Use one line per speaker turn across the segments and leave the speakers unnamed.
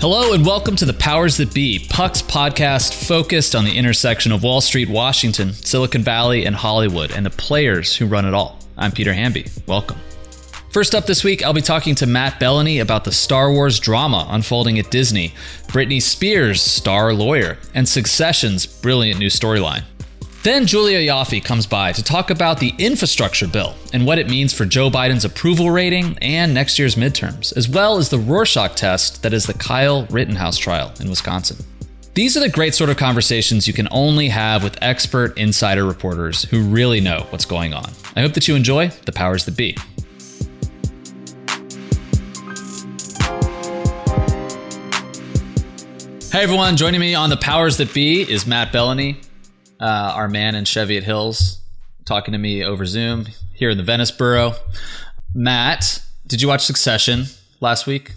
Hello and welcome to the Powers That Be, Puck's podcast focused on the intersection of Wall Street, Washington, Silicon Valley, and Hollywood, and the players who run it all. I'm Peter Hamby. Welcome. First up this week, I'll be talking to Matt Belloni about the Star Wars drama unfolding at Disney, Britney Spears' star lawyer, and Succession's brilliant new storyline. Then Julia Ioffe comes by to talk about the infrastructure bill and what it means for Joe Biden's approval rating and next year's midterms, as well as the Rorschach test that is the Kyle Rittenhouse trial in Wisconsin. These are the great sort of conversations you can only have with expert insider reporters who really know what's going on. I hope that you enjoy the powers that be. Hey everyone, joining me on the powers that be is Matt Belloni, uh, our man in Cheviot Hills, talking to me over Zoom here in the Venice Borough. Matt, did you watch Succession last week?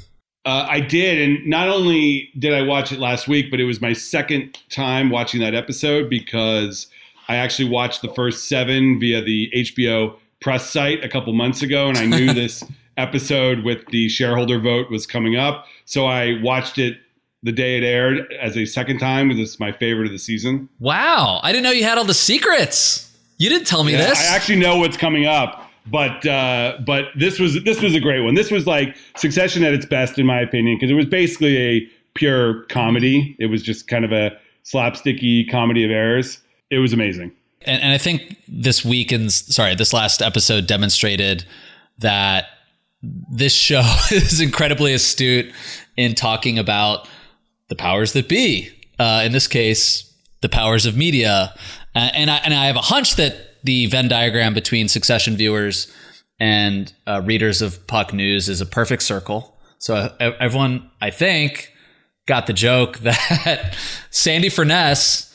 Uh, I did, and not only did I watch it last week, but it was my second time watching that episode because I actually watched the first seven via the HBO press site a couple months ago, and I knew this episode with the shareholder vote was coming up, so I watched it the day it aired as a second time because it's my favorite of the season.
Wow, I didn't know you had all the secrets. You didn't tell me yeah, this.
I actually know what's coming up, but uh, but this was this was a great one. This was like Succession at its best, in my opinion, because it was basically a pure comedy. It was just kind of a slapsticky comedy of errors. It was amazing.
And, and I think this weekend's sorry, this last episode demonstrated that this show is incredibly astute in talking about the powers that be. Uh, in this case, the powers of media. Uh, and I and I have a hunch that the Venn diagram between Succession viewers and uh, readers of Puck News is a perfect circle. So uh, everyone, I think, got the joke that Sandy Furness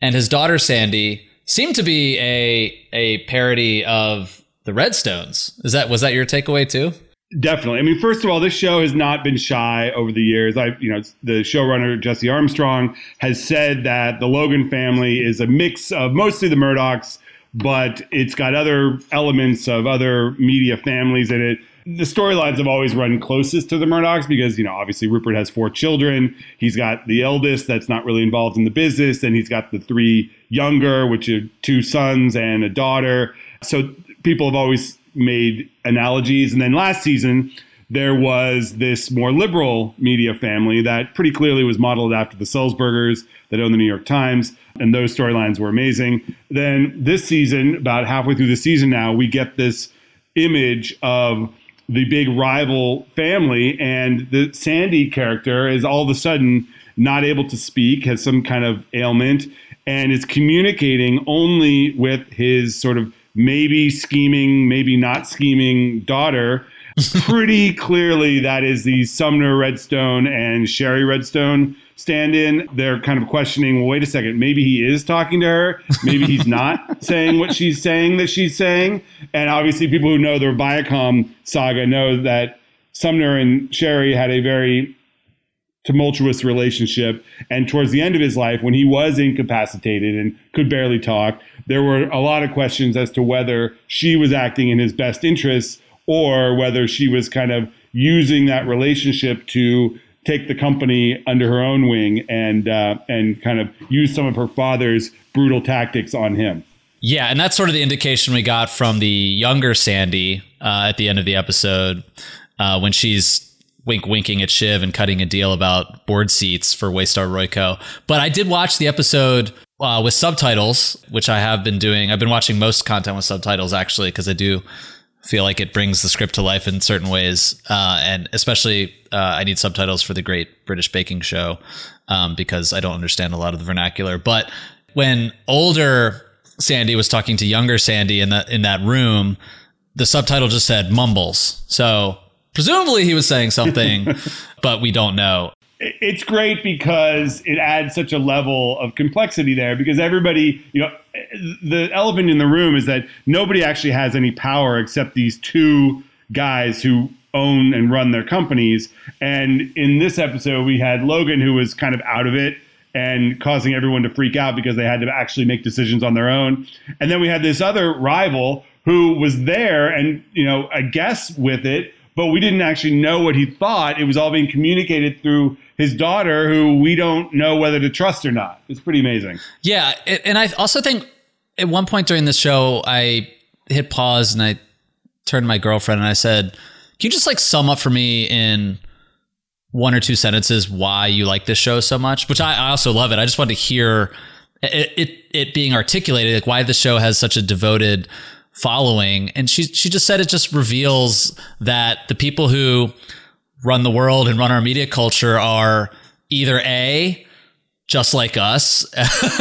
and his daughter Sandy seem to be a a parody of the Redstones. Is that was that your takeaway too?
Definitely. I mean, first of all, this show has not been shy over the years. I, you know, the showrunner Jesse Armstrong has said that the Logan family is a mix of mostly the Murdochs, but it's got other elements of other media families in it. The storylines have always run closest to the Murdochs because, you know, obviously Rupert has four children. He's got the eldest that's not really involved in the business, and he's got the three younger, which are two sons and a daughter. So people have always made analogies. And then last season, there was this more liberal media family that pretty clearly was modeled after the Sulzbergers that own the New York Times, and those storylines were amazing. Then this season, about halfway through the season now, we get this image of the big rival family, and the Sandy character is all of a sudden not able to speak, has some kind of ailment, and is communicating only with his sort of maybe scheming, maybe not scheming daughter. Pretty clearly, that is the Sumner Redstone and Shari Redstone stand in. They're kind of questioning, well, wait a second, maybe he is talking to her. Maybe he's not saying what she's saying that she's saying. And obviously, people who know the Viacom saga know that Sumner and Shari had a very tumultuous relationship. And towards the end of his life, when he was incapacitated and could barely talk, there were a lot of questions as to whether she was acting in his best interests or whether she was kind of using that relationship to take the company under her own wing and uh, and kind of use some of her father's brutal tactics on him.
Yeah, and that's sort of the indication we got from the younger Sandy uh, at the end of the episode uh, when she's wink winking at Shiv and cutting a deal about board seats for Waystar Royco. But I did watch the episode uh, with subtitles, which I have been doing. I've been watching most content with subtitles actually because I do feel like it brings the script to life in certain ways, uh, and especially uh, I need subtitles for the Great British Baking Show um, because I don't understand a lot of the vernacular. But when older Sandy was talking to younger Sandy in that in that room, the subtitle just said mumbles. So Presumably he was saying something, but we don't know.
It's great because it adds such a level of complexity there because everybody, you know, the elephant in the room is that nobody actually has any power except these two guys who own and run their companies. And in this episode, we had Logan, who was kind of out of it and causing everyone to freak out because they had to actually make decisions on their own. And then we had this other rival who was there and, you know, I guess with it, but we didn't actually know what he thought. It was all being communicated through his daughter, who we don't know whether to trust or not. It's pretty amazing.
Yeah, and I also think at one point during the show, I hit pause and I turned to my girlfriend and I said, "Can you just like sum up for me in?" one or two sentences why you like this show so much, which I, I also love it. I just wanted to hear it, it, it being articulated, like why the show has such a devoted following. And she she just said it just reveals that the people who run the world and run our media culture are either a just like us,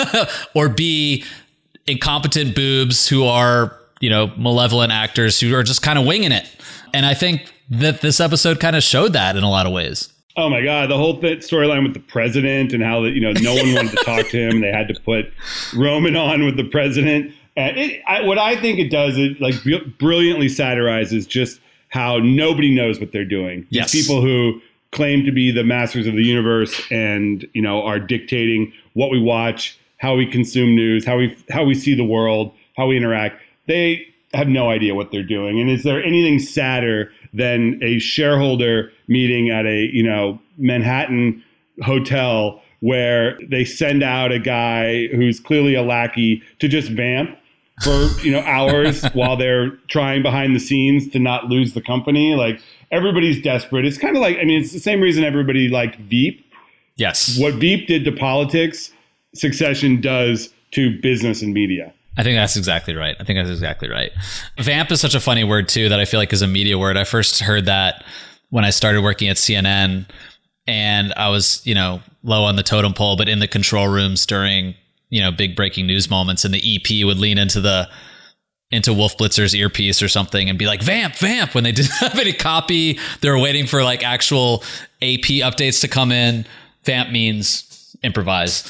or b incompetent boobs who are you know malevolent actors who are just kind of winging it. And I think that this episode kind of showed that in a lot of ways.
Oh my god, the whole storyline with the president and how that, you know no one wanted to talk to him. They had to put Roman on with the president. And it, I, what I think it does, it like brilliantly satirizes just how nobody knows what they're doing.
Yes.
These people who claim to be the masters of the universe and you know are dictating what we watch, how we consume news, how we how we see the world, how we interact. They have no idea what they're doing. And is there anything sadder than a shareholder meeting at a you know Manhattan hotel where they send out a guy who's clearly a lackey to just vamp for you know hours while they're trying behind the scenes to not lose the company. Like everybody's desperate. It's kind of like I mean it's the same reason everybody liked Veep.
Yes.
What Veep did to politics, Succession does to business and media.
I think that's exactly right. I think that's exactly right. Vamp is such a funny word too that I feel like is a media word. I first heard that when I started working at CNN and I was, you know, low on the totem pole, but in the control rooms during, you know, big breaking news moments and the EP would lean into the into Wolf Blitzer's earpiece or something and be like, vamp, vamp, when they didn't have any copy. They were waiting for like actual AP updates to come in. Vamp means improvise.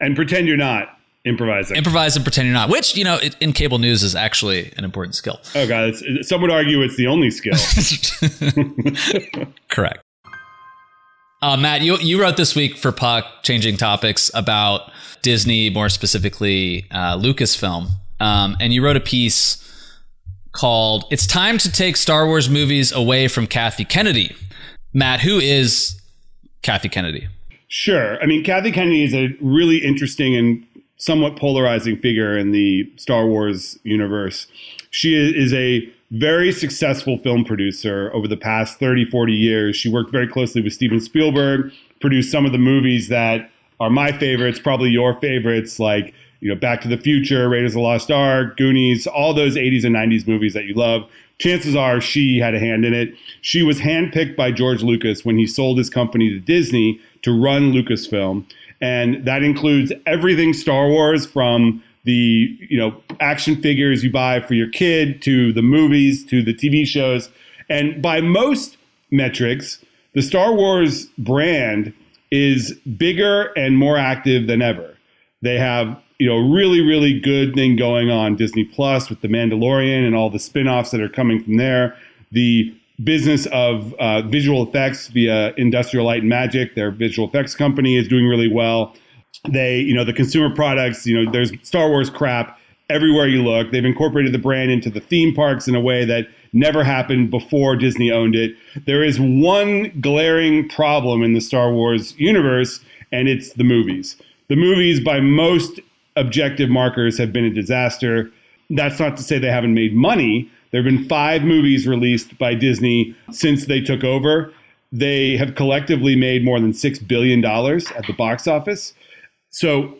And pretend you're not improvising.
Improvise and pretend you're not, which, you know, in cable news is actually an important skill.
Oh, God. some would argue it's the only skill.
Correct. Uh, Matt, you, you wrote this week for Puck, changing topics about Disney, more specifically uh, Lucasfilm. Um, and you wrote a piece called It's Time to Take Star Wars Movies Away from Kathy Kennedy. Matt, who is Kathy Kennedy?
Sure. I mean, Kathy Kennedy is a really interesting and somewhat polarizing figure in the Star Wars universe. She is a very successful film producer over the past 30, 40 years. She worked very closely with Steven Spielberg, produced some of the movies that are my favorites, probably your favorites, like you know, Back to the Future, Raiders of the Lost Ark, Goonies, all those 80s and 90s movies that you love. Chances are she had a hand in it. She was handpicked by George Lucas when he sold his company to Disney to run Lucasfilm and that includes everything Star Wars from the you know action figures you buy for your kid to the movies to the TV shows and by most metrics the Star Wars brand is bigger and more active than ever they have you know really really good thing going on Disney Plus with the Mandalorian and all the spin-offs that are coming from there the business of uh, visual effects via Industrial Light and Magic. Their visual effects company is doing really well. They, you know, the consumer products, you know, there's Star Wars crap everywhere you look. They've incorporated the brand into the theme parks in a way that never happened before Disney owned it. There is one glaring problem in the Star Wars universe, and it's the movies. The movies, by most objective markers, have been a disaster. That's not to say they haven't made money, there have been five movies released by Disney since they took over. They have collectively made more than $6 billion at the box office. So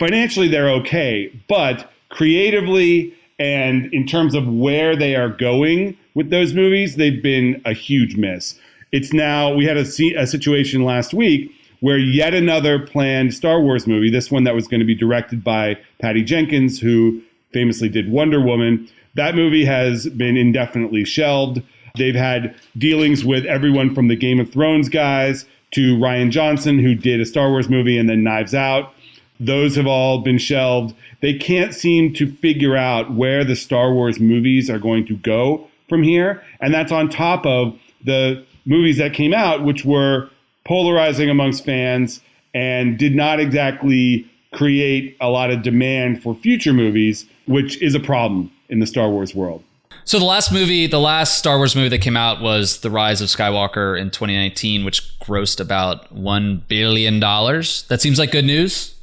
financially, they're okay. But creatively and in terms of where they are going with those movies, they've been a huge miss. It's now, we had a, a situation last week where yet another planned Star Wars movie, this one that was going to be directed by Patty Jenkins, who famously did Wonder Woman, that movie has been indefinitely shelved. They've had dealings with everyone from the Game of Thrones guys to Rian Johnson, who did a Star Wars movie and then Knives Out. Those have all been shelved. They can't seem to figure out where the Star Wars movies are going to go from here. And that's on top of the movies that came out, which were polarizing amongst fans and did not exactly create a lot of demand for future movies, which is a problem in the Star Wars world.
So the last movie, the last Star Wars movie that came out was The Rise of Skywalker in 2019, which grossed about one billion dollars. That seems like good news.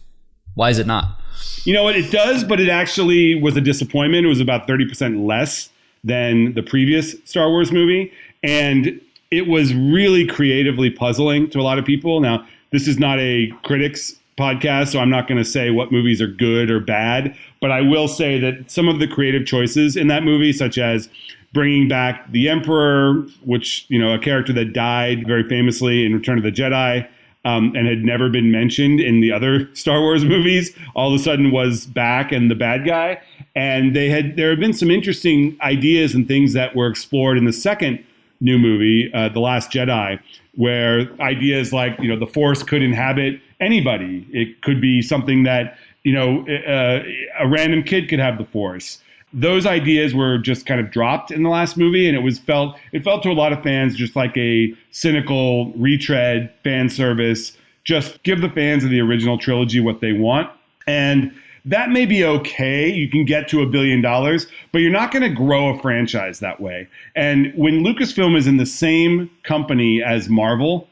Why is it not?
You know what? It does, but it actually was a disappointment. It was about 30% less than the previous Star Wars movie. And it was really creatively puzzling to a lot of people. Now, this is not a critics podcast, so I'm not going to say what movies are good or bad, but I will say that some of the creative choices in that movie, such as bringing back the Emperor, which, you know, a character that died very famously in Return of the Jedi, um, and had never been mentioned in the other Star Wars movies, all of a sudden was back and the bad guy. And they had there have been some interesting ideas and things that were explored in the second new movie, uh, The Last Jedi, where ideas like you know the Force could inhabit anybody. It could be something that you know uh, a random kid could have the Force. Those ideas were just kind of dropped in the last movie, and it was felt it felt to a lot of fans just like a cynical retread fan service. Just give the fans of the original trilogy what they want, and that may be okay. You can get to a billion dollars, but you're not going to grow a franchise that way. And when Lucasfilm is in the same company as Marvel,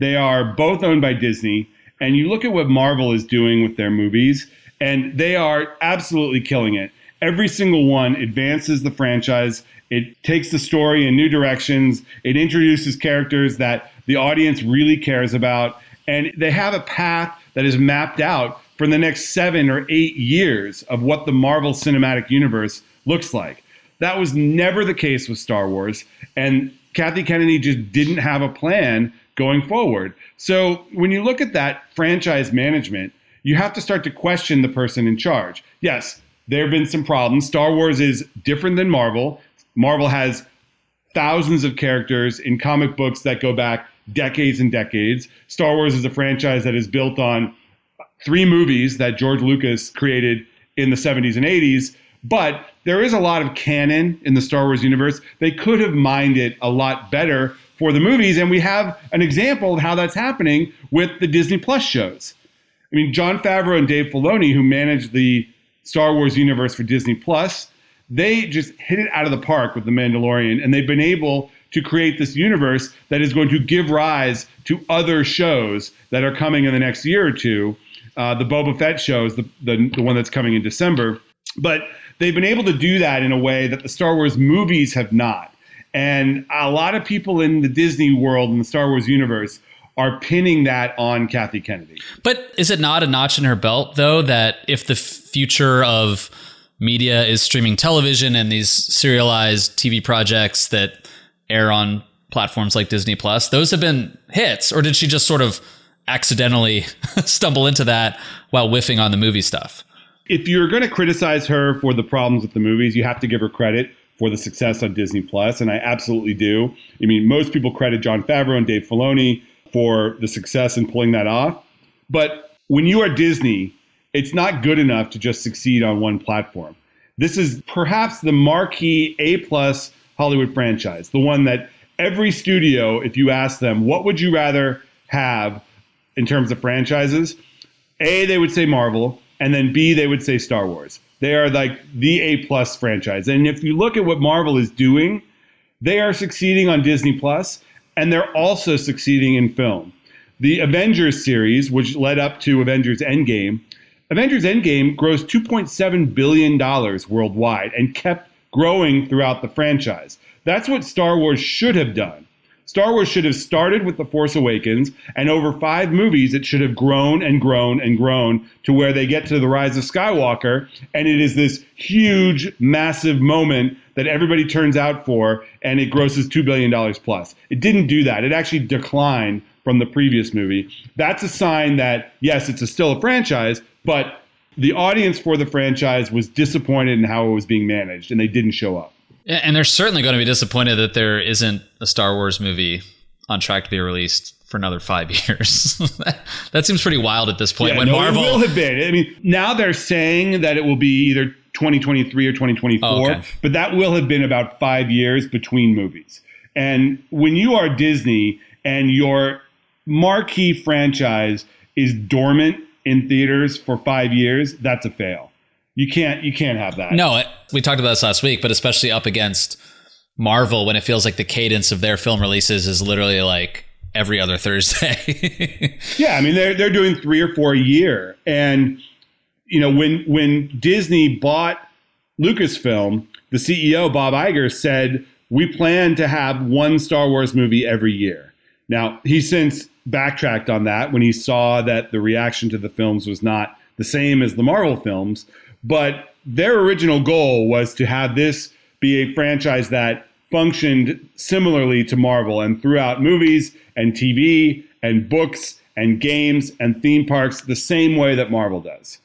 they are both owned by Disney. And you look at what Marvel is doing with their movies, and they are absolutely killing it. Every single one advances the franchise. It takes the story in new directions. It introduces characters that the audience really cares about. And they have a path that is mapped out for the next seven or eight years of what the Marvel Cinematic Universe looks like. That was never the case with Star Wars. And Kathy Kennedy just didn't have a plan going forward. So when you look at that franchise management, you have to start to question the person in charge. Yes, there have been some problems. Star Wars is different than Marvel. Marvel has thousands of characters in comic books that go back decades and decades. Star Wars is a franchise that is built on three movies that George Lucas created in the 70s and 80s, but there is a lot of canon in the Star Wars universe. They could have mined it a lot better for the movies, and we have an example of how that's happening with the Disney Plus shows. I mean, Jon Favreau and Dave Filoni, who managed the Star Wars universe for Disney Plus, they just hit it out of the park with The Mandalorian, and they've been able to create this universe that is going to give rise to other shows that are coming in the next year or two uh, the Boba Fett show is the, the, the one that's coming in December. But they've been able to do that in a way that the Star Wars movies have not. And a lot of people in the Disney world and the Star Wars universe are pinning that on Kathy Kennedy.
But is it not a notch in her belt, though, that if the future of media is streaming television and these serialized TV projects that air on platforms like Disney Plus, those have been hits? Or did she just sort of accidentally stumble into that while whiffing on the movie stuff.
If you're going to criticize her for the problems with the movies, you have to give her credit for the success on Disney Plus, and I absolutely do. I mean, most people credit Jon Favreau and Dave Filoni for the success in pulling that off. But when you are Disney, it's not good enough to just succeed on one platform. This is perhaps the marquee A plus Hollywood franchise, the one that every studio, if you ask them, what would you rather have in terms of franchises, A, they would say Marvel, and then B, they would say Star Wars. They are like the A plus franchise. And if you look at what Marvel is doing, they are succeeding on Disney Plus, and they're also succeeding in film. The Avengers series, which led up to Avengers Endgame, Avengers Endgame grossed $2.7 billion worldwide and kept growing throughout the franchise. That's what Star Wars should have done. Star Wars should have started with The Force Awakens, and over five movies, it should have grown and grown and grown to where they get to The Rise of Skywalker, and it is this huge, massive moment that everybody turns out for, and it grosses $2 billion plus. It didn't do that. It actually declined from the previous movie. That's a sign that, yes, it's a still a franchise, but the audience for the franchise was disappointed in how it was being managed, and they didn't show up.
And they're certainly going to be disappointed that there isn't a Star Wars movie on track to be released for another five years. that seems pretty wild at this point.
Yeah, when no, Marvel it will have been. I mean, now they're saying that it will be either 2023 or 2024, oh, okay. but that will have been about five years between movies. And when you are Disney and your marquee franchise is dormant in theaters for five years, that's a fail You can't you can't have that.
No, we talked about this last week, but especially up against Marvel when it feels like the cadence of their film releases is literally like every other Thursday.
yeah, I mean they're they're doing three or four a year, and you know when when Disney bought Lucasfilm, the CEO Bob Iger said we plan to have one Star Wars movie every year. Now he's since backtracked on that when he saw that the reaction to the films was not the same as the Marvel films, but their original goal was to have this be a franchise that functioned similarly to Marvel and throughout movies and TV and books and games and theme parks the same way that Marvel does.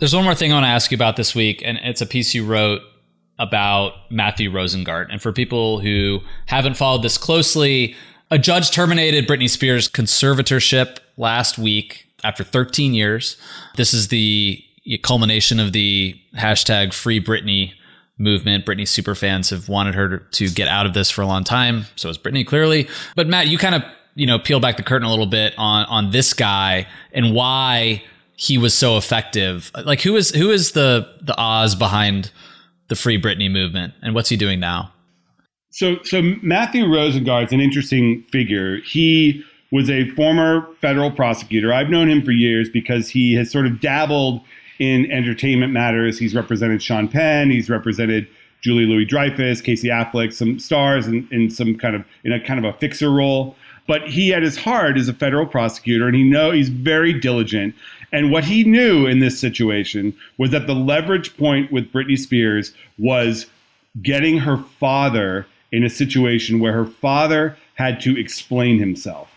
There's one more thing I want to ask you about this week, and it's a piece you wrote about Mathew Rosengart. And for people who haven't followed this closely, a judge terminated Britney Spears' conservatorship last week after 13 years. This is the culmination of the hashtag Free Britney movement. Britney superfans have wanted her to get out of this for a long time. So is Britney clearly. But Matt, you kind of you know peel back the curtain a little bit on on this guy and why he was so effective. Like who is who is the the Oz behind the Free Britney movement, and what's he doing now?
So so Mathew Rosengart's an interesting figure. He was a former federal prosecutor. I've known him for years because he has sort of dabbled in entertainment matters. He's represented Sean Penn. He's represented Julie Louis Dreyfus, Casey Affleck, some stars in, in some kind of in a kind of a fixer role. But he at his heart is a federal prosecutor, and he know he's very diligent. And what he knew in this situation was that the leverage point with Britney Spears was getting her father in a situation where her father had to explain himself.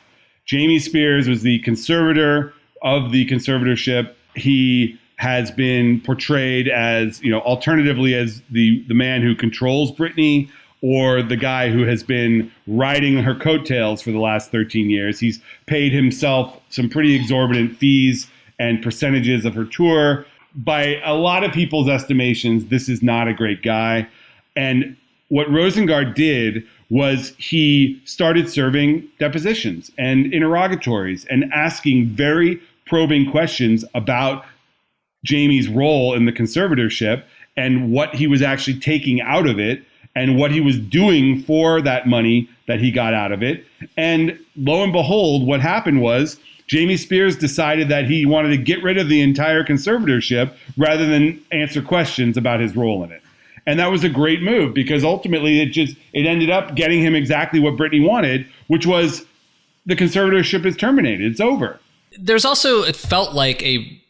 Jamie Spears was the conservator of the conservatorship. He has been portrayed as, you know, alternatively as the the man who controls Britney or the guy who has been riding her coattails for the last 13 years. He's paid himself some pretty exorbitant fees and percentages of her tour. By a lot of people's estimations, this is not a great guy. And what Rosengart did was he started serving depositions and interrogatories and asking very probing questions about Jamie's role in the conservatorship and what he was actually taking out of it and what he was doing for that money that he got out of it. And lo and behold, what happened was Jamie Spears decided that he wanted to get rid of the entire conservatorship rather than answer questions about his role in it. And that was a great move because ultimately it just it ended up getting him exactly what Britney wanted, which was the conservatorship is terminated. It's over.
There's also it felt like a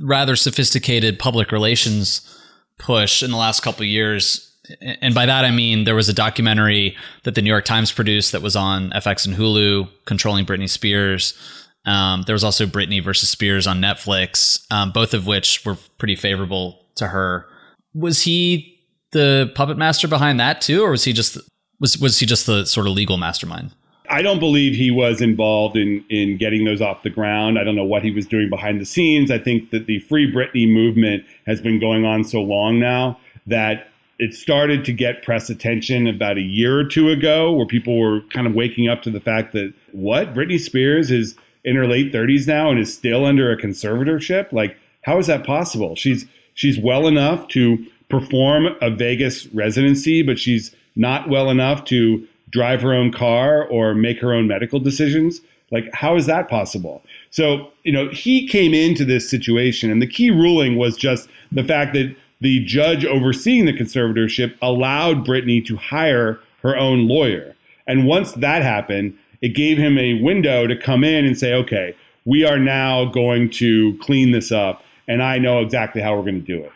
rather sophisticated public relations push in the last couple years. And by that I mean there was a documentary that the New York Times produced that was on FX and Hulu, controlling Britney Spears. Um, there was also Britney versus Spears on Netflix, um, both of which were pretty favorable to her. Was he the puppet master behind that too, or was he just was was he just the sort of legal mastermind?
I don't believe he was involved in in getting those off the ground. I don't know what he was doing behind the scenes. I think that the Free Britney movement has been going on so long now that it started to get press attention about a year or two ago, where people were kind of waking up to the fact that what Britney Spears is in her late 30s now and is still under a conservatorship. Like, how is that possible? She's she's well enough to perform a Vegas residency, but she's not well enough to drive her own car or make her own medical decisions. Like, how is that possible? So, you know, he came into this situation, and the key ruling was just the fact that the judge overseeing the conservatorship allowed Britney to hire her own lawyer. And once that happened, it gave him a window to come in and say, okay, we are now going to clean this up, and I know exactly how we're going to do it.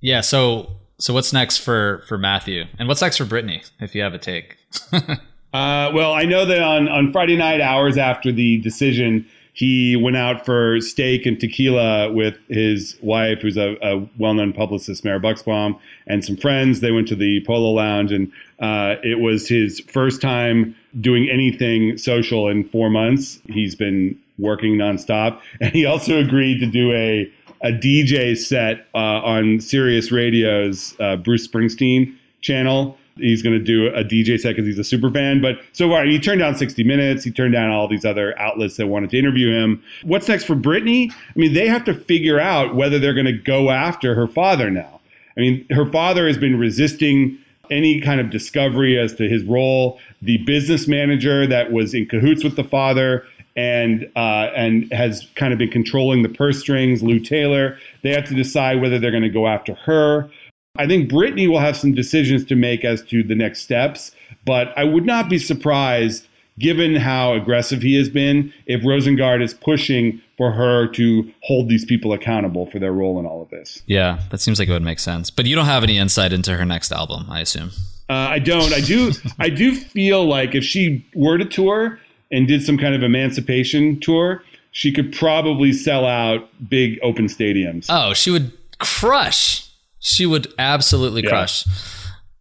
Yeah. So, so what's next for for Mathew, and what's next for Britney, if you have a take?
uh, well, I know that on, on Friday night, hours after the decision, he went out for steak and tequila with his wife, who's a, a well-known publicist, Mara Buxbaum, and some friends. They went to the Polo Lounge, and uh, it was his first time doing anything social in four months. He's been working nonstop, and he also agreed to do a a DJ set uh, on Sirius Radio's uh, Bruce Springsteen channel he's going to do a DJ set because he's a super fan. But so far, he turned down 60 Minutes. He turned down all these other outlets that wanted to interview him. What's next for Britney? I mean, they have to figure out whether they're going to go after her father now. I mean, her father has been resisting any kind of discovery as to his role. The business manager that was in cahoots with the father and uh, and has kind of been controlling the purse strings, Lou Taylor. They have to decide whether they're going to go after her. I think Britney will have some decisions to make as to the next steps, but I would not be surprised, given how aggressive he has been, if Rosengart is pushing for her to hold these people accountable for their role in all of this.
Yeah, that seems like it would make sense. But you don't have any insight into her next album, I assume.
Uh, I don't. I do. I do feel like if she were to tour and did some kind of emancipation tour, she could probably sell out big open stadiums.
Oh, she would crush she would absolutely yeah. crush.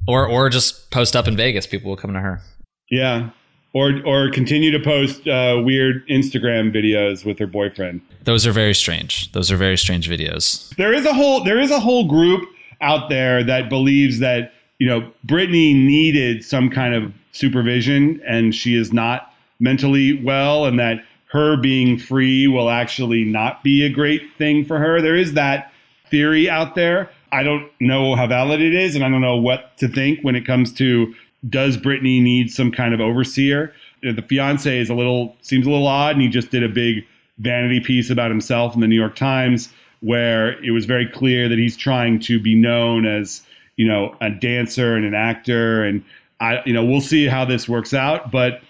Or or just post up in Vegas. People will come to her.
Yeah. Or or continue to post uh, weird Instagram videos with her boyfriend.
Those are very strange. Those are very strange videos.
There is a whole there is a whole group out there that believes that you know Britney needed some kind of supervision and she is not mentally well and that her being free will actually not be a great thing for her. There is that theory out there. I don't know how valid it is, and I don't know what to think when it comes to does Britney need some kind of overseer? The fiance is a little seems a little odd, and he just did a big vanity piece about himself in the New York Times, where it was very clear that he's trying to be known as you know a dancer and an actor, and I you know we'll see how this works out, but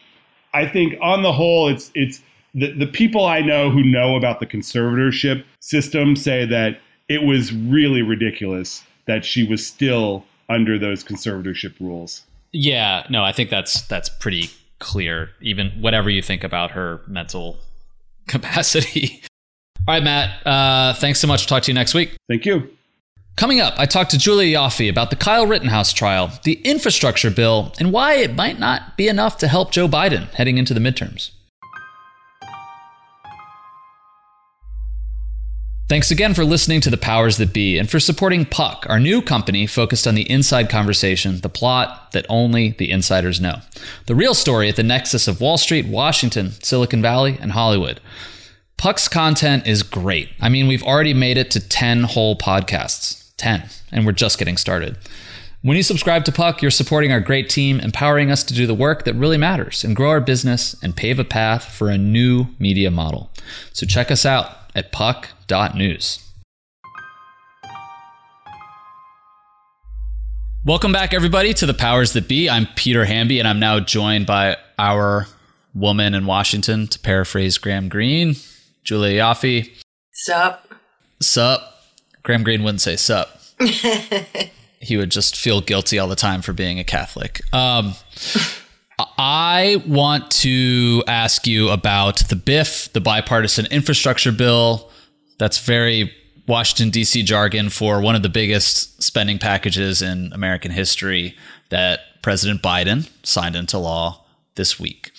I think on the whole, it's it's the the people I know who know about the conservatorship system say that it was really ridiculous that she was still under those conservatorship rules.
Yeah, no, I think that's that's pretty clear. Even whatever you think about her mental capacity. All right, Matt. Uh, thanks so much. Talk to you next week.
Thank you.
Coming up, I talked to Julia Ioffe about the Kyle Rittenhouse trial, the infrastructure bill, and why it might not be enough to help Joe Biden heading into the midterms. Thanks again for listening to The Powers That Be and for supporting Puck, our new company focused on the inside conversation, the plot that only the insiders know. The real story at the nexus of Wall Street, Washington, Silicon Valley, and Hollywood. Puck's content is great. I mean, we've already made it to 10 whole podcasts. 10. And we're just getting started. When you subscribe to Puck, you're supporting our great team, empowering us to do the work that really matters and grow our business and pave a path for a new media model. So check us out at puck.news. Welcome back, everybody, to the Powers That Be. I'm Peter Hamby, and I'm now joined by our woman in Washington, to paraphrase Graham Greene, Julia Ioffe.
Sup.
Sup. Graham Greene wouldn't say sup. he would just feel guilty all the time for being a Catholic. Um, I want to ask you about the BIF, the bipartisan infrastructure bill. That's very Washington, D.C. jargon for one of the biggest spending packages in American history that President Biden signed into law this week.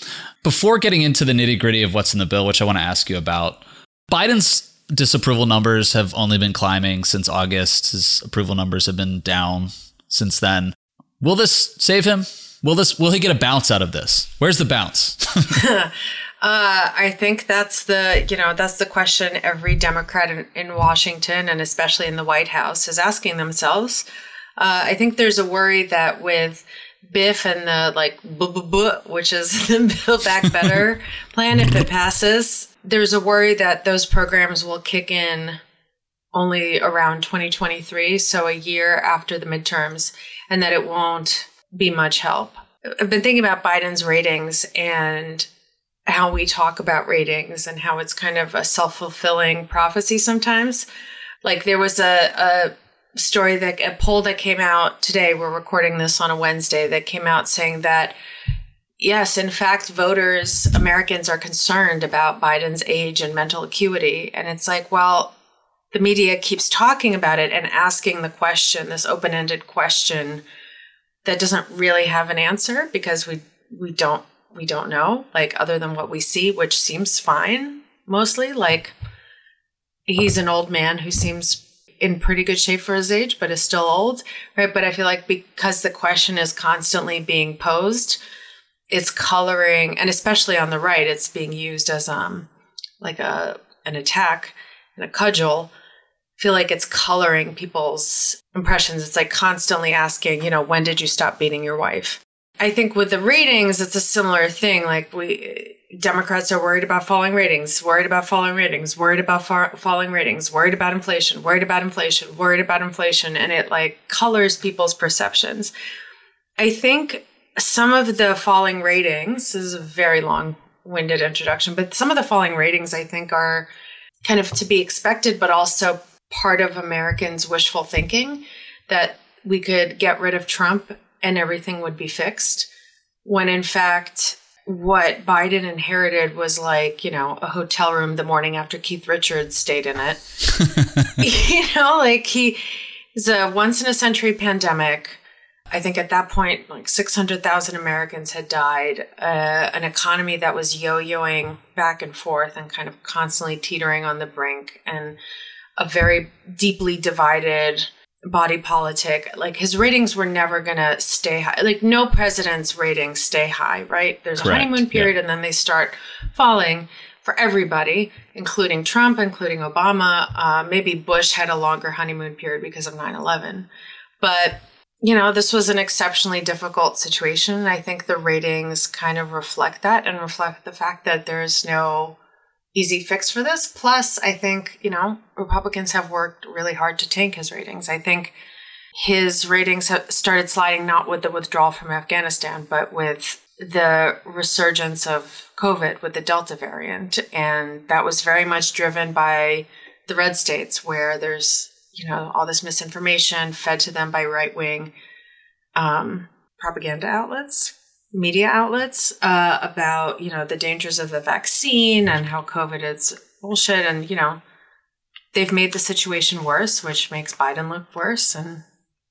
Before getting into the nitty gritty of what's in the bill, which I want to ask you about, Biden's disapproval numbers have only been climbing since August. His approval numbers have been down since then. Will this save him? Will this will he get a bounce out of this? Where's the bounce?
uh, I think that's the you know that's the question every Democrat in, in Washington and especially in the White House is asking themselves. Uh, I think there's a worry that with BIF and the like, which is the Build Back Better plan, if it passes, there's a worry that those programs will kick in only around 2023, so a year after the midterms, and that it won't be much help. I've been thinking about Biden's ratings and how we talk about ratings and how it's kind of a self fulfilling prophecy sometimes. Like there was a, a story that a poll that came out today, we're recording this on a Wednesday, that came out saying that yes, in fact, voters, Americans are concerned about Biden's age and mental acuity. And it's like, well, the media keeps talking about it and asking the question, this open ended question that doesn't really have an answer because we we don't we don't know like other than what we see which seems fine mostly like he's an old man who seems in pretty good shape for his age, but is still old, right? But I feel like because the question is constantly being posed, it's coloring, and especially on the right, it's being used as um like a an attack and a cudgel. Feel like it's coloring people's impressions. It's like constantly asking, you know, when did you stop beating your wife? I think with the ratings, it's a similar thing. Like we Democrats are worried about falling ratings, worried about falling ratings, worried about fa- falling ratings, worried about inflation, worried about inflation, worried about inflation, and it like colors people's perceptions. I think some of the falling ratings is a very long-winded introduction, but some of the falling ratings I think are kind of to be expected, but also part of Americans' wishful thinking that we could get rid of Trump and everything would be fixed. When in fact, what Biden inherited was like, you know, a hotel room the morning after Keith Richards stayed in it. you know, like he is a once in a century pandemic. I think at that point, like 600,000 Americans had died, uh, an economy that was yo yoing back and forth and kind of constantly teetering on the brink, and a very deeply divided body politic. Like his ratings were never going to stay high. Like no president's ratings stay high right? There's Correct. a honeymoon period yeah. and then they start falling for everybody including trump including obama. Uh, maybe bush had a longer honeymoon period because of 9-11 but you know this was an exceptionally difficult situation. I think the ratings kind of reflect that and reflect the fact that there's no easy fix for this. Plus, I think, you know, Republicans have worked really hard to tank his ratings. I think his ratings have started sliding not with the withdrawal from Afghanistan, but with the resurgence of COVID with the Delta variant. And that was very much driven by the red states where there's, you know, all this misinformation fed to them by right wing um, propaganda outlets media outlets uh, about you know the dangers of the vaccine and how COVID is bullshit, and you know they've made the situation worse, which makes Biden look worse. And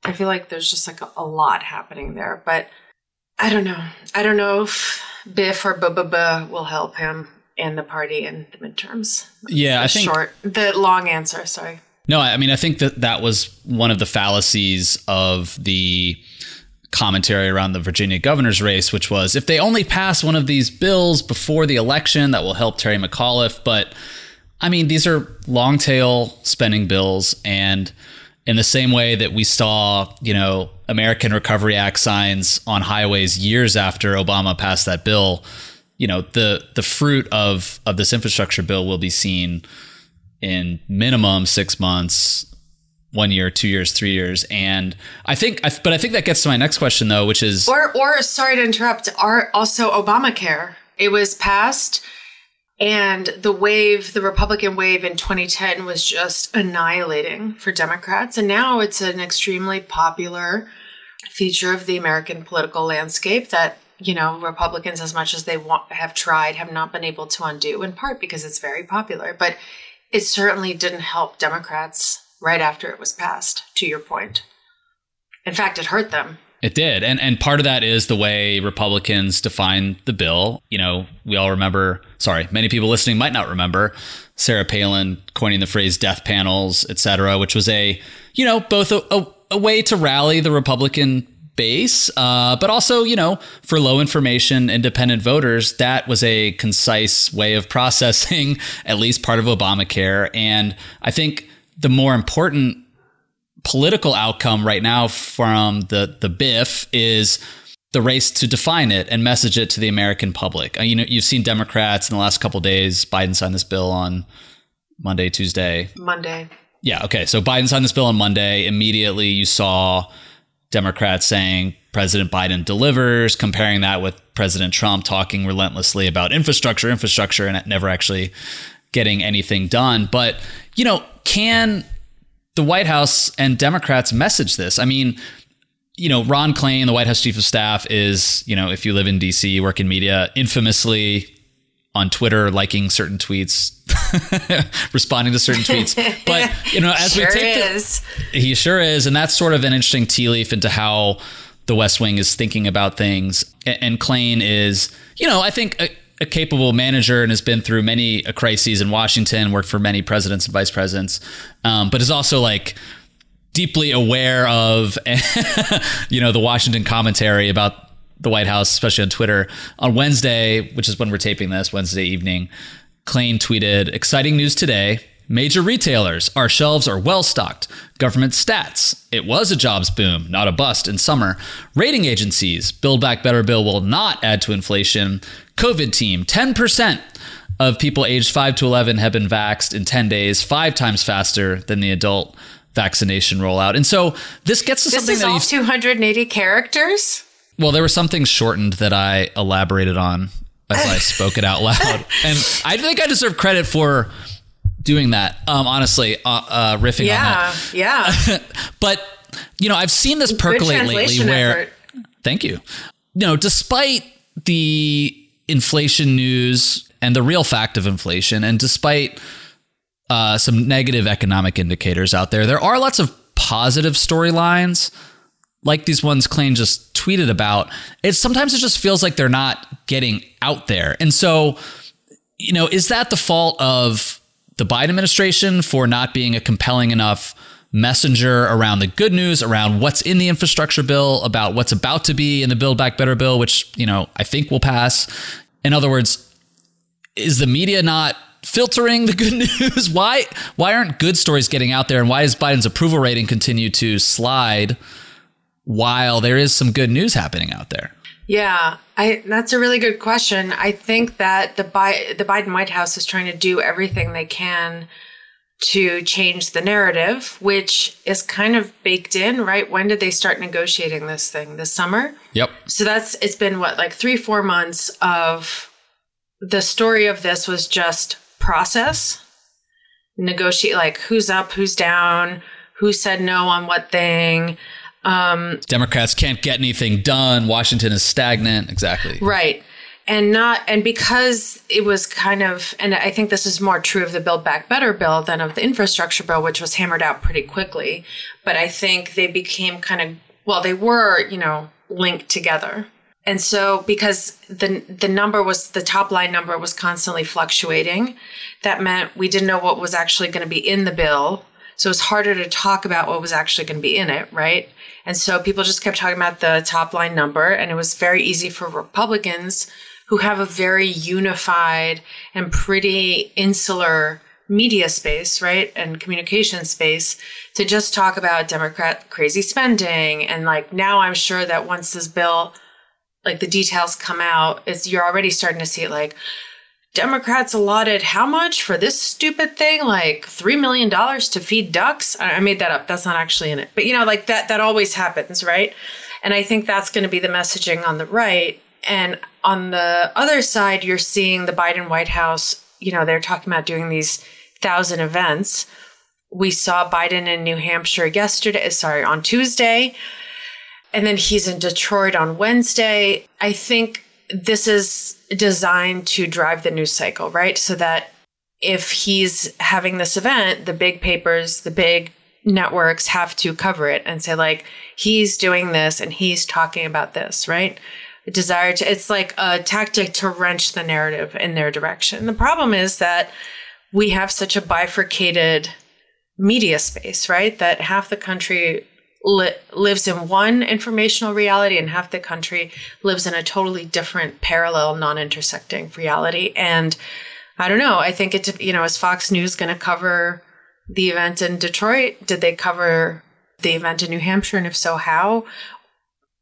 I feel like there's just like a, a lot happening there, but I don't know. I don't know if BIF or Bubba will help him and the party in the midterms.
yeah, I think
short, the long answer. Sorry.
No, I mean I think that that was one of the fallacies of the commentary around the Virginia governor's race, which was if they only pass one of these bills before the election, that will help Terry McAuliffe. But I mean, these are long tail spending bills. And in the same way that we saw, you know, American Recovery Act signs on highways years after Obama passed that bill, you know, the the fruit of of this infrastructure bill will be seen in minimum six months, one year, two years, three years, and I think, but I think that gets to my next question though, which is,
or, or sorry to interrupt, are also Obamacare. It was passed, and the wave, the Republican wave in 2010, was just annihilating for Democrats, and now it's an extremely popular feature of the American political landscape that you know Republicans, as much as they want have tried, have not been able to undo. In part because it's very popular, but it certainly didn't help Democrats right after it was passed, to your point. In fact, it hurt them.
It did. And and part of that is the way Republicans define the bill. You know, we all remember, sorry, many people listening might not remember Sarah Palin coining the phrase death panels, et cetera, which was a, you know, both a, a, a way to rally the Republican base, uh, but also, you know, for low information independent voters, that was a concise way of processing at least part of Obamacare. And I think the more important political outcome right now from the the BIF is the race to define it and message it to the American public. Uh, you know, you've seen Democrats in the last couple days. Biden signed this bill on Monday, Tuesday.
Monday.
Yeah. Okay. So Biden signed this bill on Monday. Immediately, you saw Democrats saying President Biden delivers, comparing that with President Trump talking relentlessly about infrastructure, infrastructure, and it never actually getting anything done. But you know, can the White House and Democrats message this? I mean, you know, Ron Klain, the White House chief of staff, is, you know, if you live in DC, work in media, infamously on Twitter liking certain tweets, responding to certain tweets. But, you know, as
sure
we take
is.
The, he sure is. And that's sort of an interesting tea leaf into how the West Wing is thinking about things. And, and Klain is, you know, I think. Uh, a capable manager and has been through many crises in Washington, worked for many presidents and vice presidents, um, but is also like deeply aware of, you know, the Washington commentary about the White House, especially on Twitter. On Wednesday, which is when we're taping this, Wednesday evening, Klain tweeted, exciting news today. Major retailers, our shelves are well stocked. Government stats, it was a jobs boom, not a bust in summer. Rating agencies, Build Back Better bill will not add to inflation. COVID team, 10% of people aged 5 to 11 have been vaxxed in 10 days, five times faster than the adult vaccination rollout. And so this gets to
this
something
is
that
all
you've
280 characters.
well, there were some things shortened that I elaborated on as I spoke it out loud, and I think I deserve credit for doing that. Um, honestly, uh, uh, riffing on that.
Yeah, yeah.
But you know, I've seen this percolate lately. Where
effort.
thank you. You know, despite the inflation news and the real fact of inflation, and despite uh, some negative economic indicators out there, there are lots of positive storylines like these ones Klain just tweeted about. it sometimes it just feels like they're not getting out there. And so, you know, is that the fault of the Biden administration for not being a compelling enough messenger around the good news, around what's in the infrastructure bill, about what's about to be in the Build Back Better bill, which, you know, I think will pass. In other words, is the media not filtering the good news? Why why aren't good stories getting out there and why does Biden's approval rating continue to slide while there is some good news happening out there?
Yeah, I that's a really good question. I think that the Bi- the Biden White House is trying to do everything they can to change the narrative, which is kind of baked in, right? When did they start negotiating this thing? This summer?
Yep.
So that's it's been what like 3-4 months of the story of this was just process negotiate like who's up, who's down, who said no on what thing.
Um, Democrats can't get anything done. Washington is stagnant. Exactly.
Right. And not and because it was kind of and I think this is more true of the Build Back Better bill than of the infrastructure bill, which was hammered out pretty quickly. But I think they became kind of well, they were, you know, linked together. And so because the the number was the top line number was constantly fluctuating, that meant we didn't know what was actually going to be in the bill. So it was harder to talk about what was actually going to be in it, right? And so people just kept talking about the top line number, and it was very easy for Republicans who have a very unified and pretty insular media space, right? And communication space to just talk about Democrat crazy spending. And like now I'm sure that once this bill, like the details come out, it's you're already starting to see it like Democrats allotted how much for this stupid thing? Like three million dollars to feed ducks? I I made that up. That's not actually in it. But you know, like that that always happens, right? And I think that's going to be the messaging on the right. And on the other side, you're seeing the Biden White House, you know, they're talking about doing these thousand events. We saw Biden in New Hampshire yesterday, sorry, on Tuesday. And then he's in Detroit on Wednesday. I think this is designed to drive the news cycle, right? So that if he's having this event, the big papers, the big networks have to cover it and say, like, he's doing this and he's talking about this, right? Desire to, it's like a tactic to wrench the narrative in their direction. The problem is that we have such a bifurcated media space, right? That half the country li- lives in one informational reality and half the country lives in a totally different parallel non-intersecting reality. And i don't know i think it you know is fox news going to cover the event in detroit? Did they cover the event in new hampshire? And if so how?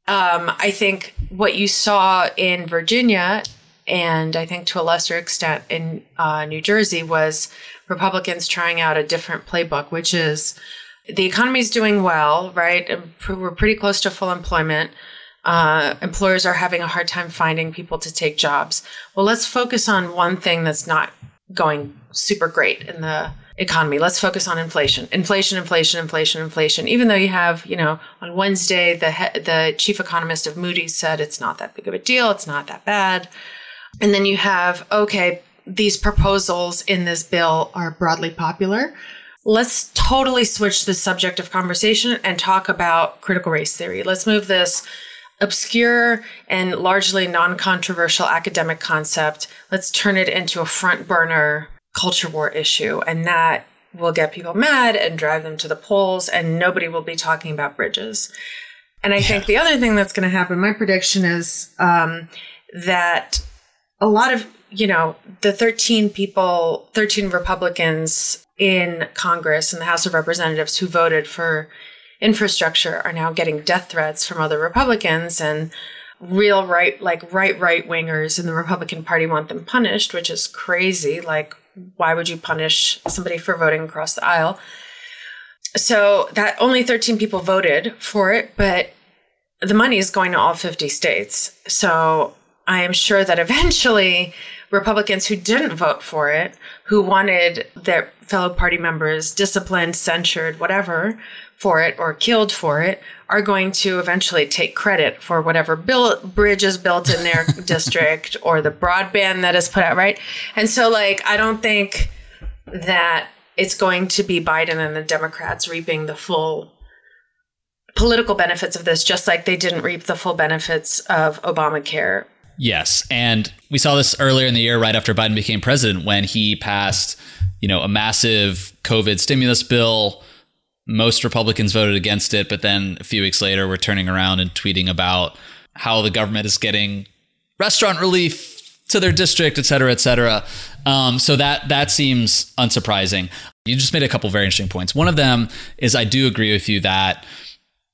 Um, i think what you saw in virginia and i think to a lesser extent in uh, new jersey was republicans trying out a different playbook which is the economy is doing well, right? We're pretty close to full employment. Uh, employers are having a hard time finding people to take jobs. Well, let's focus on one thing that's not going super great in the economy. Let's focus on inflation. Inflation, inflation, inflation, inflation. Even though you have, you know, on Wednesday, the he- the chief economist of Moody's said it's not that big of a deal. It's not that bad. And then you have, okay, these proposals in this bill are broadly popular let's totally switch the subject of conversation and talk about critical race theory. Let's move this obscure and largely non controversial academic concept, let's turn it into a front burner culture war issue. And that will get people mad and drive them to the polls, and nobody will be talking about bridges. And I yeah. think the other thing that's going to happen, my prediction is um, that a lot of, you know, the 13 people, 13 Republicans in Congress and the House of Representatives who voted for infrastructure are now getting death threats from other Republicans and real right like right right wingers in the Republican Party want them punished, which is crazy. Like why would you punish somebody for voting across the aisle? So that only 13 people voted for it, but the money is going to all 50 states. So I am sure that eventually Republicans who didn't vote for it, who wanted their fellow party members disciplined, censured, whatever, for it or killed for it are going to eventually take credit for whatever bridge is built in their district or the broadband that is put out, right? And so, like, I don't think that it's going to be Biden and the Democrats reaping the full political benefits of this, just like they didn't reap the full benefits of Obamacare.
Yes. And we saw this earlier in the year, right after Biden became president, when he passed, you know, a massive COVID stimulus bill most Republicans voted against it, but then a few weeks later we're turning around and tweeting about how the government is getting restaurant relief to their district, et cetera, et cetera. Um, so that that seems unsurprising. You just made a couple very interesting points. One of them is I do agree with you that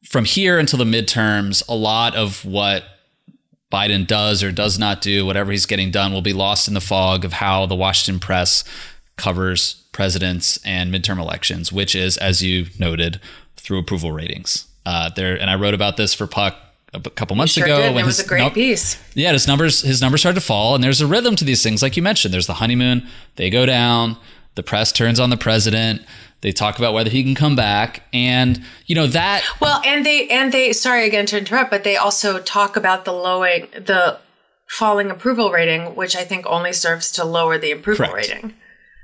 from here until the midterms, a lot of what Biden does or does not do, whatever he's getting done, will be lost in the fog of how the Washington press covers presidents and midterm elections, which is, as you noted, through approval ratings. Uh, there, and I wrote about this for Puck a couple months
sure
ago.
Did. When it was his, a great no, piece.
Yeah, his numbers his numbers started to fall, and there's a rhythm to these things, like you mentioned. There's the honeymoon; they go down. The press turns on the president. They talk about whether he can come back, and you know that.
Well, and they and they. Sorry again to interrupt, but they also talk about the lowering the falling approval rating, which I think only serves to lower the approval Correct. rating.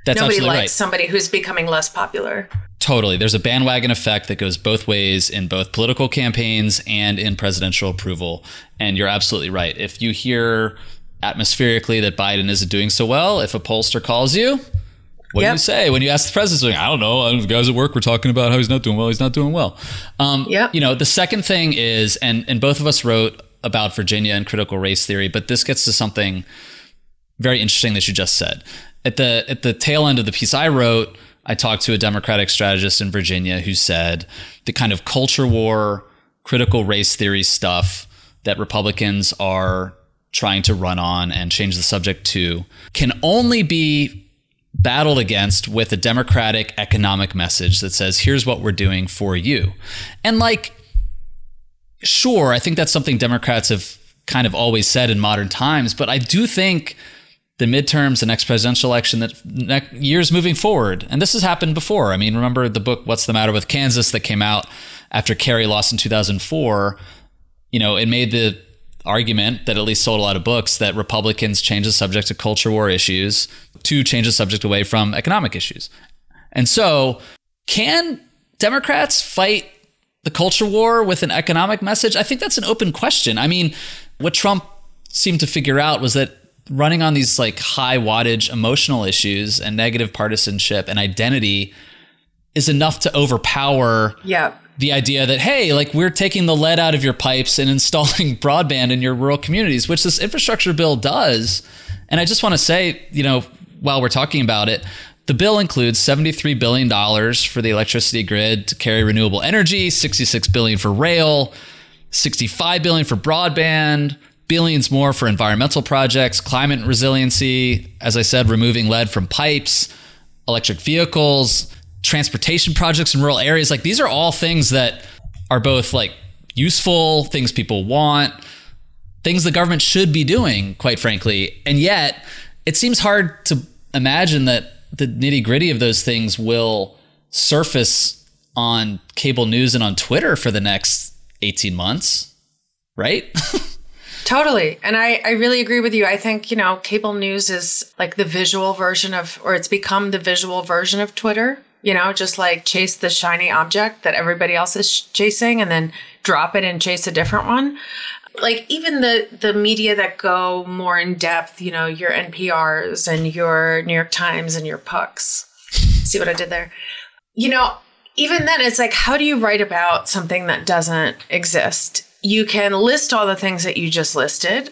That's
Nobody
likes
right. somebody who's becoming less popular.
Totally. There's a bandwagon effect that goes both ways in both political campaigns and in presidential approval. And you're absolutely right. If you hear atmospherically that Biden isn't doing so well, if a pollster calls you, what yep. do you say when you ask the president? I don't know. The guys at work were talking about how he's not doing well. He's not doing well. Um,
yep.
You know, the second thing is, and and both of us wrote about Virginia and critical race theory, but this gets to something very interesting that you just said at the at the tail end of the piece I wrote, I talked to a Democratic strategist in Virginia who said the kind of culture war, critical race theory stuff that Republicans are trying to run on and change the subject to can only be battled against with a democratic economic message that says here's what we're doing for you. And like sure, I think that's something Democrats have kind of always said in modern times, but I do think the midterms, the next presidential election, that years moving forward. And this has happened before. I mean, remember the book "What's the Matter with Kansas" that came out after Kerry lost in 2004. You know, it made the argument that at least sold a lot of books that Republicans change the subject to culture war issues to change the subject away from economic issues. And so, can Democrats fight the culture war with an economic message? I think that's an open question. I mean, what Trump seemed to figure out was that running on these like high wattage emotional issues and negative partisanship and identity is enough to overpower
yeah.
the idea that hey like we're taking the lead out of your pipes and installing broadband in your rural communities which this infrastructure bill does and i just want to say you know while we're talking about it the bill includes $73 billion for the electricity grid to carry renewable energy, 66 billion for rail, 65 billion for broadband, billions more for environmental projects, climate resiliency, as I said, removing lead from pipes, electric vehicles, transportation projects in rural areas. Like these are all things that are both like useful, things people want, things the government should be doing, quite frankly. And yet, it seems hard to imagine that the nitty gritty of those things will surface on cable news and on Twitter for the next 18 months, right?
Totally. And I, I really agree with you. I think, you know, cable news is like the visual version of, or it's become the visual version of Twitter, you know, just like chase the shiny object that everybody else is chasing and then drop it and chase a different one. like even the the media that go more in depth, you know, your NPRs and your New York Times and your pucks. See what I did there? You know, even then it's like how do you write about something that doesn't exist? You can list all the things that you just listed,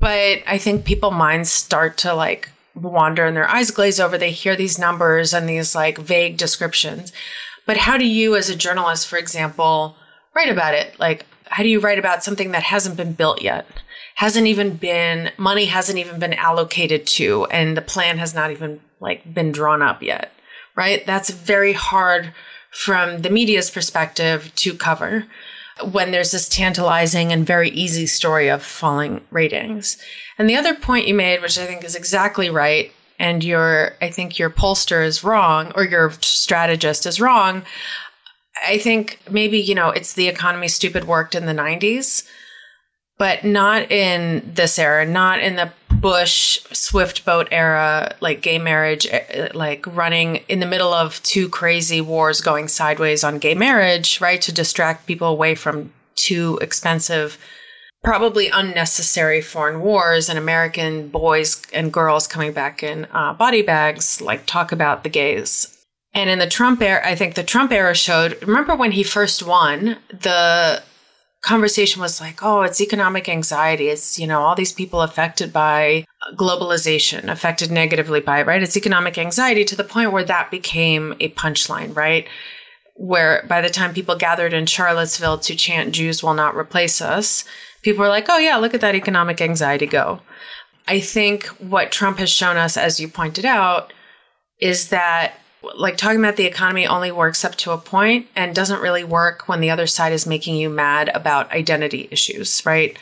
but I think people minds start to like wander and their eyes glaze over. They hear these numbers and these like vague descriptions. But how do you as a journalist, for example, write about it? Like how do you write about something that hasn't been built yet? Hasn't even been money hasn't even been allocated to and the plan has not even like been drawn up yet. Right? That's very hard from the media's perspective to cover when there's this tantalizing and very easy story of falling ratings. And the other point you made, which I think is exactly right, and your I think your pollster is wrong or your strategist is wrong. I think maybe, you know, it's the economy stupid worked in the 90s, but not in this era, not in the Bush Swift boat era, like gay marriage, eh, like running in the middle of two crazy wars going sideways on gay marriage, right? To distract people away from too expensive, probably unnecessary foreign wars and American boys and girls coming back in uh, body bags, like talk about the gays and in the Trump era, I think the Trump era showed, remember when he first won, the conversation was like, oh, it's economic anxiety. It's, you know, all these people affected by uh, globalization, affected negatively by it, right? It's economic anxiety to the point where that became a punchline, right? Where by the time people gathered in Charlottesville to chant Jews will not replace us, people were like, oh, yeah, look at that economic anxiety go. I think what Trump has shown us, as you pointed out, is that like talking about the economy only works up to a point and doesn't really work when the other side is making you mad about identity issues, right?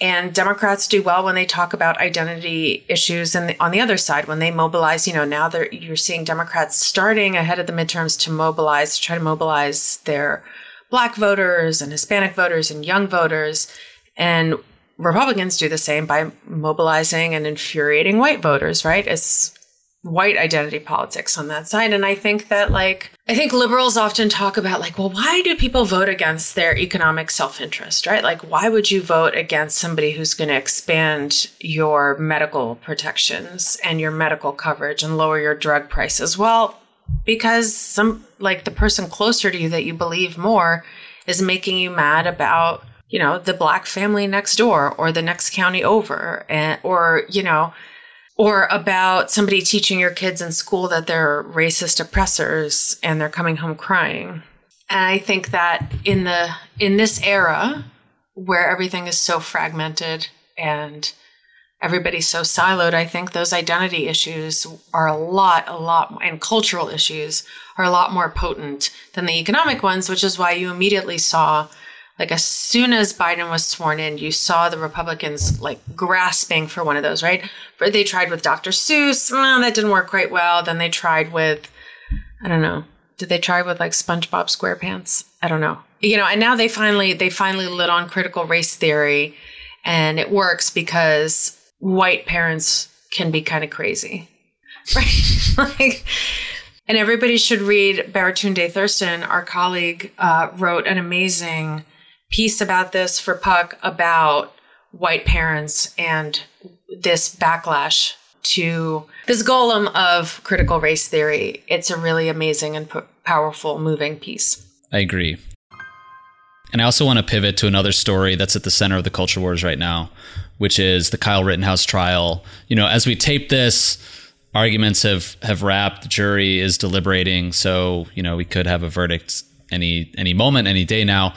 And Democrats do well when they talk about identity issues and on the other side when they mobilize, you know, now you're seeing Democrats starting ahead of the midterms to mobilize, to try to mobilize their black voters and Hispanic voters and young voters and Republicans do the same by mobilizing and infuriating white voters, right? It's white identity politics on that side. And I think that, like, I think liberals often talk about, like, well, why do people vote against their economic self interest, right? Like, why would you vote against somebody who's going to expand your medical protections and your medical coverage and lower your drug prices? Well, because some, like, the person closer to you that you believe more is making you mad about, you know, the black family next door or the next county over, and, or, you know, or about somebody teaching your kids in school that they're racist oppressors and they're coming home crying. And I think that in the in this era where everything is so fragmented and everybody's so siloed, I think those identity issues are a lot, a lot, and cultural issues are a lot more potent than the economic ones, which is why you immediately saw like as soon as Biden was sworn in, you saw the Republicans like grasping for one of those, right? But They tried with Dr. Seuss, well, that didn't work quite well. Then they tried with, I don't know, did they try with like SpongeBob SquarePants? I don't know. You know, and now they finally they finally lit on critical race theory, and it works because white parents can be kind of crazy, right? like and everybody should read Baratunde Thurston, our colleague, uh, wrote an amazing piece about this for Puck about white parents and this backlash to this golem of critical race theory. It's a really amazing and p- powerful, moving piece.
I agree. And I also want to pivot to another story that's at the center of the culture wars right now, which is the Kyle Rittenhouse trial. You know, as we tape this, arguments have have wrapped, the jury is deliberating, so, you know, we could have a verdict any any moment, any day now.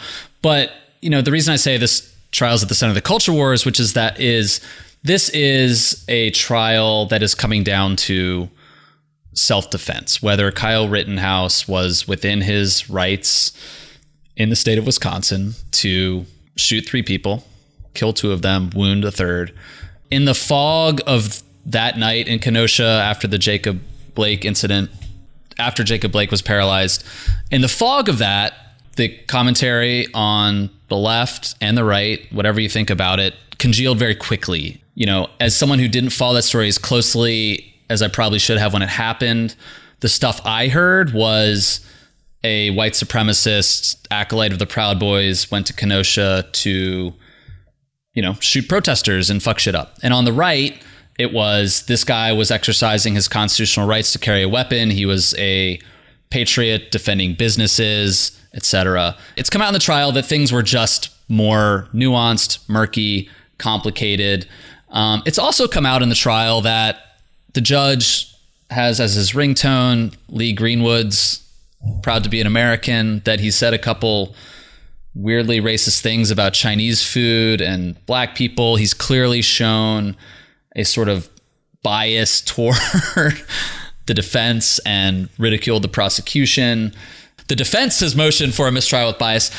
But you know, the reason I say this trial is at the center of the culture wars, which is that is this is a trial that is coming down to self-defense, whether Kyle Rittenhouse was within his rights in the state of Wisconsin to shoot three people, kill two of them, wound a third. In the fog of that night in Kenosha after the Jacob Blake incident, after Jacob Blake was paralyzed, in the fog of that, the commentary on the left and the right, whatever you think about it, congealed very quickly. You know, as someone who didn't follow that story as closely as I probably should have when it happened, the stuff I heard was a white supremacist acolyte of the Proud Boys went to Kenosha to you know, shoot protesters and fuck shit up. And on the right, it was this guy was exercising his constitutional rights to carry a weapon. He was a patriot defending businesses, etc. It's come out in the trial that things were just more nuanced, murky, complicated. Um, it's also come out in the trial that the judge has as his ringtone Lee Greenwood's proud to be an American, that he said a couple weirdly racist things about Chinese food and black people. He's clearly shown a sort of bias toward the defense and ridiculed the prosecution. The defense has motioned for a mistrial with bias.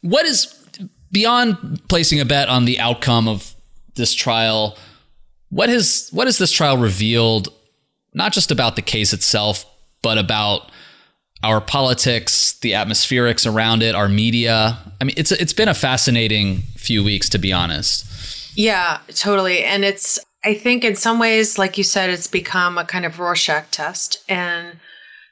What is beyond placing a bet on the outcome of this trial? What has what has this trial revealed, not just about the case itself, but about our politics, the atmospherics around it, our media? I mean, it's it's been a fascinating few weeks, to be honest.
Yeah, totally. And it's I think in some ways, like you said, it's become a kind of Rorschach test. And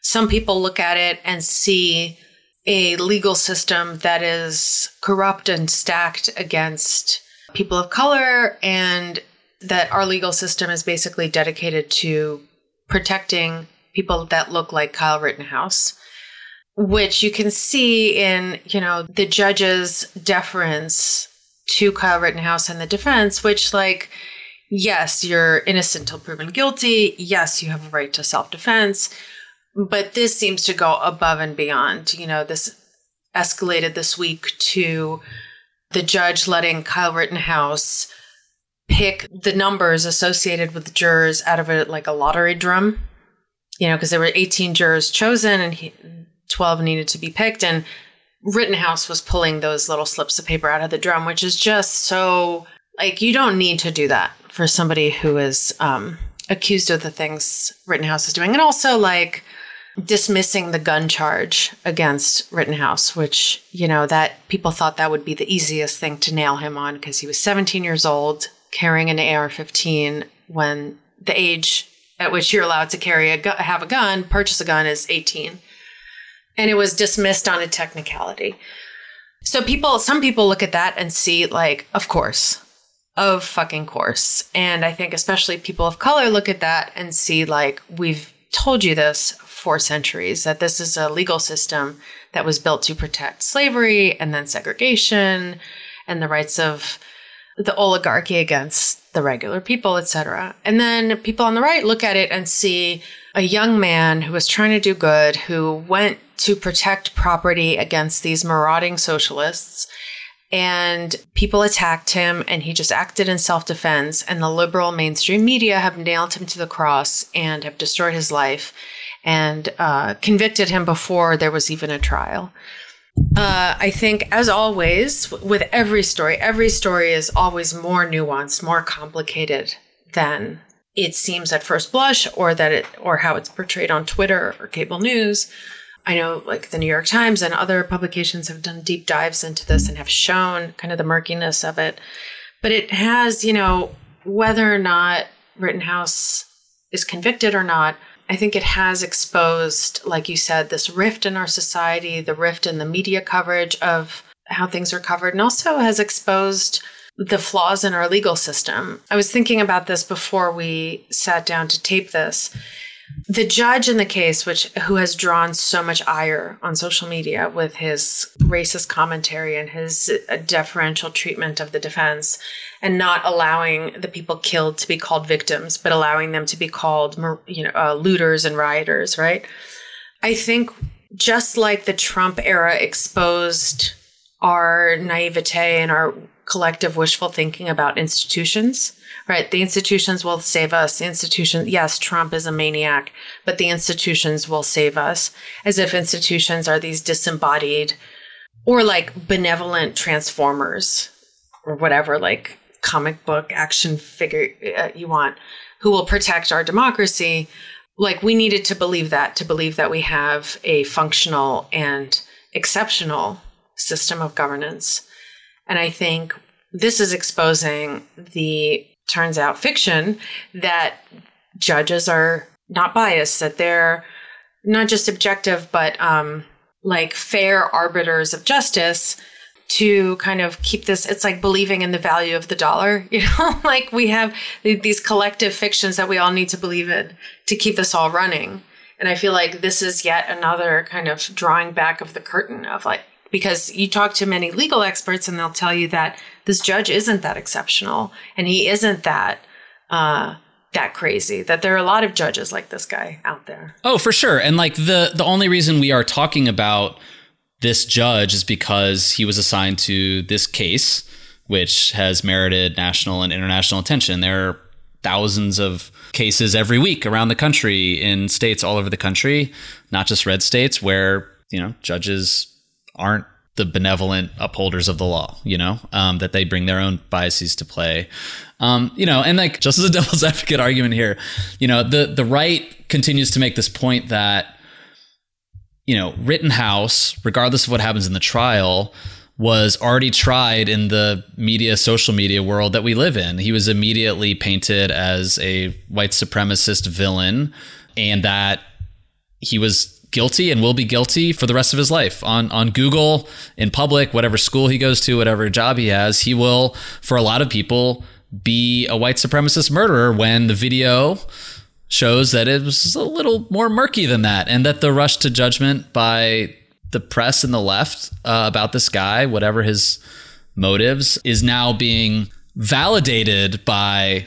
some people look at it and see a legal system that is corrupt and stacked against people of color, and that our legal system is basically dedicated to protecting people that look like Kyle Rittenhouse which you can see in, you know, the judge's deference to Kyle Rittenhouse and the defense, which like yes, you're innocent till proven guilty. Yes, you have a right to self defense. But this seems to go above and beyond. You know, this escalated this week to the judge letting Kyle Rittenhouse pick the numbers associated with jurors out of a like a lottery drum. You know, because there were 18 jurors chosen and he, 12 needed to be picked. And Rittenhouse was pulling those little slips of paper out of the drum, which is just so like you don't need to do that for somebody who is um, accused of the things Rittenhouse is doing, and also like dismissing the gun charge against Rittenhouse, which you know that people thought that would be the easiest thing to nail him on because he was 17 years old carrying an AR-15 when the age at which you're allowed to carry a gu- have a gun, purchase a gun is 18. And it was dismissed on a technicality. So people some people look at that and see like of course of fucking course. And I think especially people of color look at that and see like we've told you this for centuries that this is a legal system that was built to protect slavery and then segregation and the rights of the oligarchy against the regular people, etc. And then people on the right look at it and see a young man who was trying to do good, who went to protect property against these marauding socialists and people attacked him and he just acted in self-defense and the liberal mainstream media have nailed him to the cross and have destroyed his life and uh, convicted him before there was even a trial uh, i think as always with every story every story is always more nuanced more complicated than it seems at first blush or that it or how it's portrayed on twitter or cable news I know like the New York Times and other publications have done deep dives into this and have shown kind of the murkiness of it. But it has, you know, whether or not Rittenhouse is convicted or not, I think it has exposed, like you said, this rift in our society, the rift in the media coverage of how things are covered, and also has exposed the flaws in our legal system. I was thinking about this before we sat down to tape this the judge in the case, which who has drawn so much ire on social media with his racist commentary and his deferential treatment of the defense, and not allowing the people killed to be called victims, but allowing them to be called, you know, uh, looters and rioters, right? I think just like the Trump era exposed our naivete and our collective wishful thinking about institutions right? The institutions will save us. The yes, Trump is a maniac, but the institutions will save us as if institutions are these disembodied or like benevolent transformers or whatever, like comic book action figure uh, you want, who will protect our democracy. Like we needed to believe that, to believe that we have a functional and exceptional system of governance. And I think this is exposing the turns out fiction that judges are not biased, that they're not just objective, but um, like fair arbiters of justice to kind of keep this it's like believing in the value of the dollar you know? Like we have these collective fictions that we all need to believe in to keep this all running. And i feel like this is yet another kind of drawing back of the curtain of like because you talk to many legal experts and they'll tell you that this judge isn't that exceptional and he isn't that uh, that crazy that there are a lot of judges like this guy out there.
Oh for sure. And like the the only reason we are talking about this judge is because he was assigned to this case which has merited national and international attention there are thousands of cases every week around the country in states all over the country not just red states where you know judges aren't the benevolent upholders of the law, you know, um, that they bring their own biases to play. Um, you know, and like just as a devil's advocate argument here, you know, the the right continues to make this point that, you know, Rittenhouse, regardless of what happens in the trial, was already tried in the media, social media world that we live in. He was immediately painted as a white supremacist villain, and that he was guilty and will be guilty for the rest of his life on on Google in public whatever school he goes to whatever job he has he will for a lot of people be a white supremacist murderer when the video shows that it was a little more murky than that and that the rush to judgment by the press and the left uh, about this guy whatever his motives is now being validated by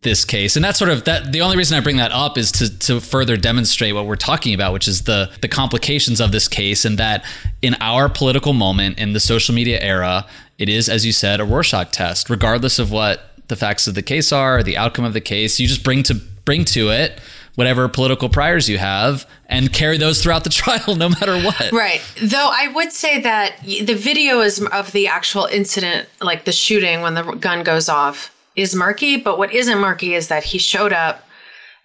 this case. And that's sort of that the only reason i bring that up is to to further demonstrate what we're talking about which is the the complications of this case and that in our political moment in the social media era it is as you said a rorschach test. Regardless of what the facts of the case are the outcome of the case you just bring to bring to it whatever political priors you have and carry those throughout the trial no matter what.
Right. Though I would say that the video is of the actual incident like the shooting when the gun goes off is murky, but what isn't murky is that he showed up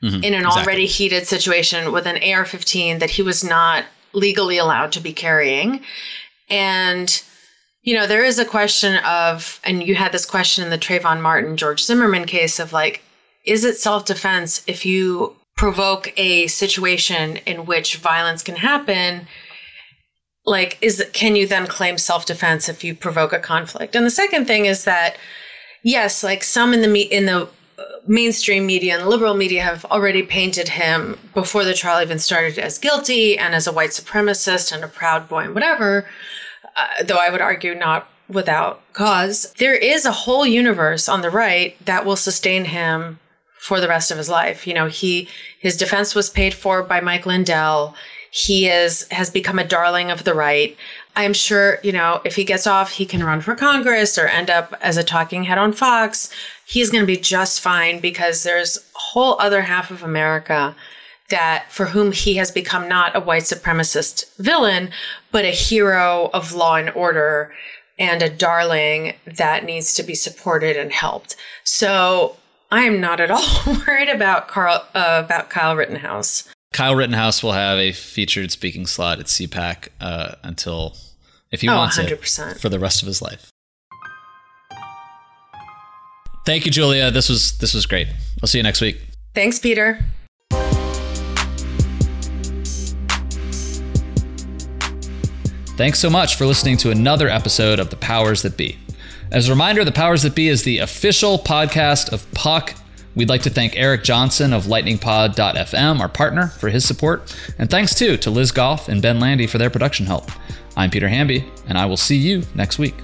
mm-hmm, in an exactly. already heated situation with an AR 15 that he was not legally allowed to be carrying. And, you know, there is a question of, and you had this question in the Trayvon Martin, George Zimmerman case of like, is it self defense if you provoke a situation in which violence can happen? Like, is can you then claim self defense if you provoke a conflict? And the second thing is that yes, like some in the in the uh, mainstream media and liberal media have already painted him before the trial even started as guilty and as a white supremacist and a proud boy and whatever. Uh, though I would argue not without cause. There is a whole universe on the right that will sustain him for the rest of his life. You know, he his defense was paid for by Mike Lindell. He is has become a darling of the right. I'm sure, you know, if he gets off, he can run for Congress or end up as a talking head on Fox. He's going to be just fine because there's a whole other half of America that for whom he has become not a white supremacist villain, but a hero of law and order and a darling that needs to be supported and helped. So I am not at all worried about Carl uh, about Kyle Rittenhouse.
Kyle Rittenhouse will have a featured speaking slot at CPAC uh, until, if he oh, wants 100%. it, for the rest of his life. Thank you, Julia. This was this was great. I'll see you next week.
Thanks, Peter.
Thanks so much for listening to another episode of The Powers That Be. As a reminder, The Powers That Be is the official podcast of Puck We'd like to thank Eric Johnson of lightningpod.fm, our partner, for his support. And thanks too to Liz Goff and Ben Landy for their production help. I'm Peter Hamby, and I will see you next week.